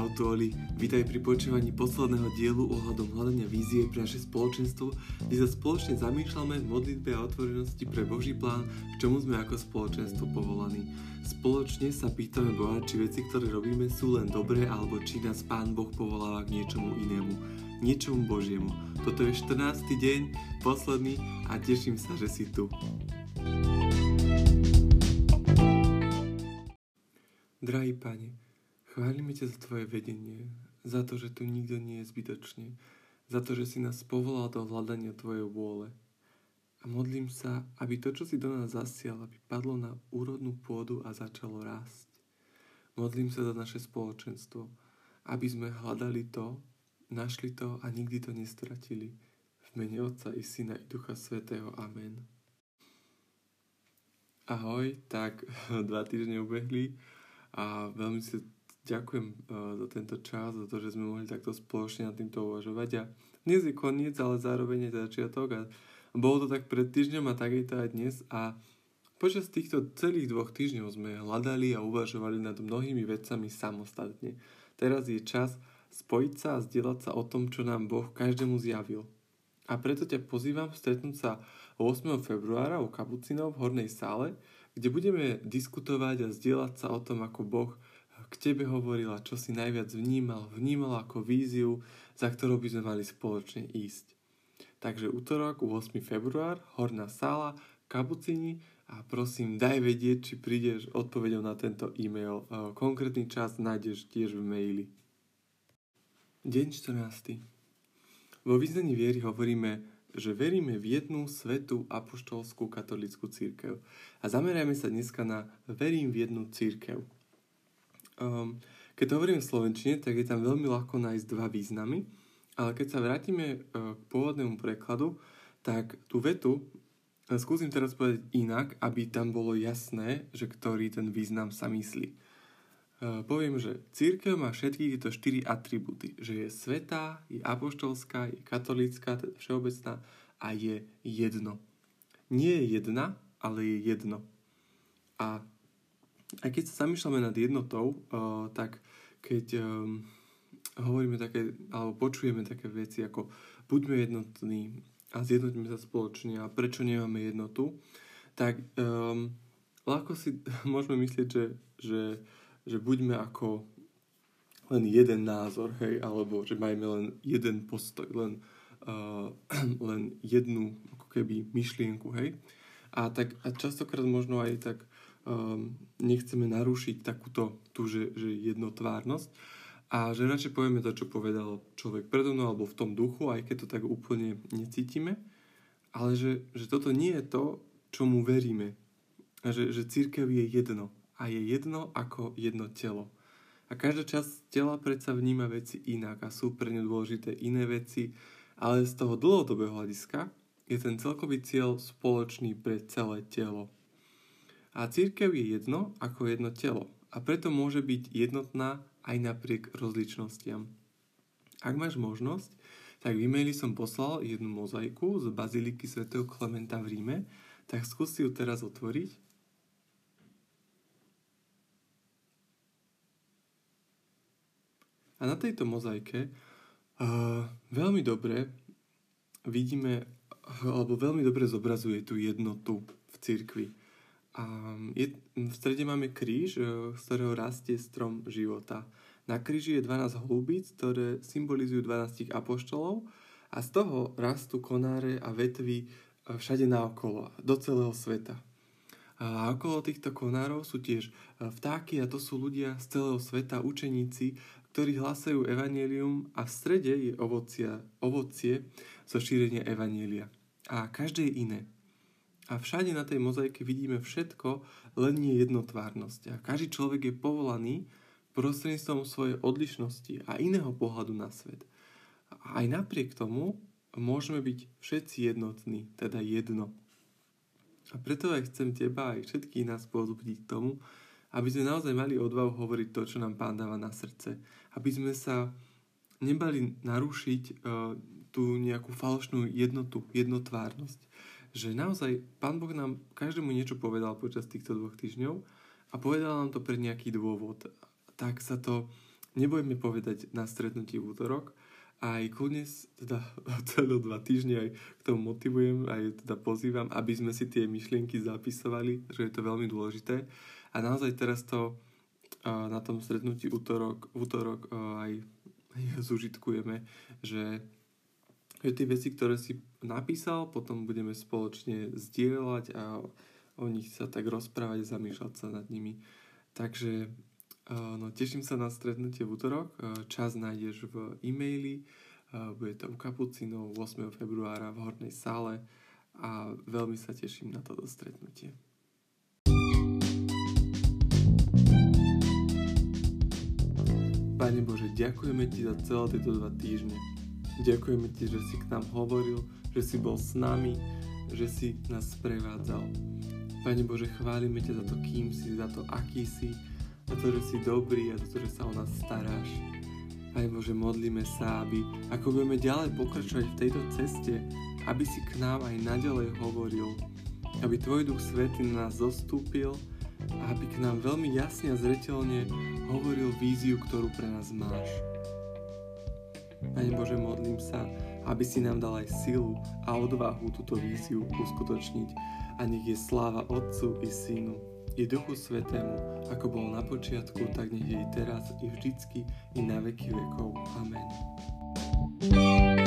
Čau Oli, vítaj pri počúvaní posledného dielu ohľadom hľadania vízie pre naše spoločenstvo, kde sa spoločne zamýšľame v modlitbe a otvorenosti pre Boží plán, k čomu sme ako spoločenstvo povolaní. Spoločne sa pýtame Boha, či veci, ktoré robíme, sú len dobré, alebo či nás Pán Boh povoláva k niečomu inému, niečomu Božiemu. Toto je 14. deň, posledný a teším sa, že si tu. Drahý Pane, Chválime ťa za tvoje vedenie, za to, že tu nikto nie je zbytočne, za to, že si nás povolal do hľadania tvojej vôle. A modlím sa, aby to, čo si do nás zasial, aby padlo na úrodnú pôdu a začalo rásť. Modlím sa za naše spoločenstvo, aby sme hľadali to, našli to a nikdy to nestratili. V mene Otca i Syna i Ducha Svetého. Amen. Ahoj, tak dva týždne ubehli a veľmi si ďakujem uh, za tento čas, za to, že sme mohli takto spoločne nad týmto uvažovať a dnes je koniec, ale zároveň je začiatok a bolo to tak pred týždňom a tak je to aj dnes a počas týchto celých dvoch týždňov sme hľadali a uvažovali nad mnohými vecami samostatne. Teraz je čas spojiť sa a zdieľať sa o tom, čo nám Boh každému zjavil. A preto ťa pozývam stretnúť sa 8. februára u Kapucinov v Hornej sále, kde budeme diskutovať a zdieľať sa o tom, ako Boh k tebe hovorila, čo si najviac vnímal, vnímal ako víziu, za ktorou by sme mali spoločne ísť. Takže útorok, 8. február, Horná sála, Kapucini a prosím, daj vedieť, či prídeš odpovedou na tento e-mail. E, konkrétny čas nájdeš tiež v maili. Deň 14. Vo význaní viery hovoríme, že veríme v jednu svetú apoštolskú katolickú církev. A zamerajme sa dneska na verím v jednu církev. Um, keď hovoríme v slovenčine, tak je tam veľmi ľahko nájsť dva významy, ale keď sa vrátime uh, k pôvodnému prekladu, tak tú vetu uh, skúsim teraz povedať inak, aby tam bolo jasné, že ktorý ten význam sa myslí. Uh, poviem, že církev má všetky tieto štyri atribúty, že je svetá, je apoštolská, je katolícka, teda všeobecná a je jedno. Nie je jedna, ale je jedno. A aj keď sa zamýšľame nad jednotou, uh, tak keď um, hovoríme také, alebo počujeme také veci ako buďme jednotní a zjednotíme sa spoločne a prečo nemáme jednotu, tak um, ľahko si môžeme myslieť, že, že, že buďme ako len jeden názor, hej, alebo že majme len jeden postoj, len, uh, len jednu ako keby myšlienku, hej. A tak a častokrát možno aj tak um, nechceme narušiť takúto tú, že, že jednotvárnosť a že radšej povieme to, čo povedal človek predo mnou alebo v tom duchu, aj keď to tak úplne necítime, ale že, že toto nie je to, čomu veríme. A že, že církev je jedno. A je jedno ako jedno telo. A každá časť tela predsa vníma veci inak a sú pre ňu dôležité iné veci, ale z toho dlhodobého hľadiska je ten celkový cieľ spoločný pre celé telo. A církev je jedno ako jedno telo a preto môže byť jednotná aj napriek rozličnostiam. Ak máš možnosť, tak v e-maili som poslal jednu mozaiku z Baziliky svätého Klementa v Ríme, tak skús ju teraz otvoriť. A na tejto mozaike uh, veľmi dobre vidíme, alebo veľmi dobre zobrazuje tú jednotu v cirkvi. A je, v strede máme kríž, e, z ktorého rastie strom života. Na kríži je 12 holubíc, ktoré symbolizujú 12 apoštolov a z toho rastú konáre a vetvy e, všade naokolo, do celého sveta. A okolo týchto konárov sú tiež e, vtáky a to sú ľudia z celého sveta, učeníci, ktorí hlasajú evanílium a v strede je ovocia, ovocie zo šírenia evanília. A každé je iné. A všade na tej mozaike vidíme všetko, len nie jednotvárnosť. A každý človek je povolaný prostredníctvom svojej odlišnosti a iného pohľadu na svet. A aj napriek tomu môžeme byť všetci jednotní, teda jedno. A preto aj chcem teba aj všetkých nás pozbudiť k tomu, aby sme naozaj mali odvahu hovoriť to, čo nám Pán dáva na srdce. Aby sme sa nebali narušiť uh, tú nejakú falošnú jednotu, jednotvárnosť že naozaj Pán Boh nám každému niečo povedal počas týchto dvoch týždňov a povedal nám to pre nejaký dôvod. Tak sa to nebojme povedať na stretnutí v útorok, aj kľudne teda celé dva týždne aj k tomu motivujem, aj teda pozývam, aby sme si tie myšlienky zapisovali, že je to veľmi dôležité. A naozaj teraz to na tom stretnutí útorok, útorok aj, aj zužitkujeme, že, že tie veci, ktoré si napísal, potom budeme spoločne zdieľať a o nich sa tak rozprávať, zamýšľať sa nad nimi. Takže No, teším sa na stretnutie v útorok. Čas nájdeš v e-maili. Bude to u Kapucinov 8. februára v Hornej sále a veľmi sa teším na toto stretnutie. Pane Bože, ďakujeme Ti za celé tieto dva týždne. Ďakujeme Ti, že si k nám hovoril, že si bol s nami, že si nás sprevádzal. Pane Bože, chválime ťa za to, kým si, za to, aký si, za to, že si dobrý a za to, že sa o nás staráš. Pane Bože, modlíme sa, aby ako budeme ďalej pokračovať v tejto ceste, aby si k nám aj naďalej hovoril, aby Tvoj Duch Svetý na nás zostúpil a aby k nám veľmi jasne a zretelne hovoril víziu, ktorú pre nás máš. Pane Bože, modlím sa, aby si nám dal aj silu a odvahu túto víziu uskutočniť a nech je sláva Otcu i Synu i Duchu Svetému, ako bol na počiatku, tak nech je teraz, i vždycky, i na veky vekov. Amen.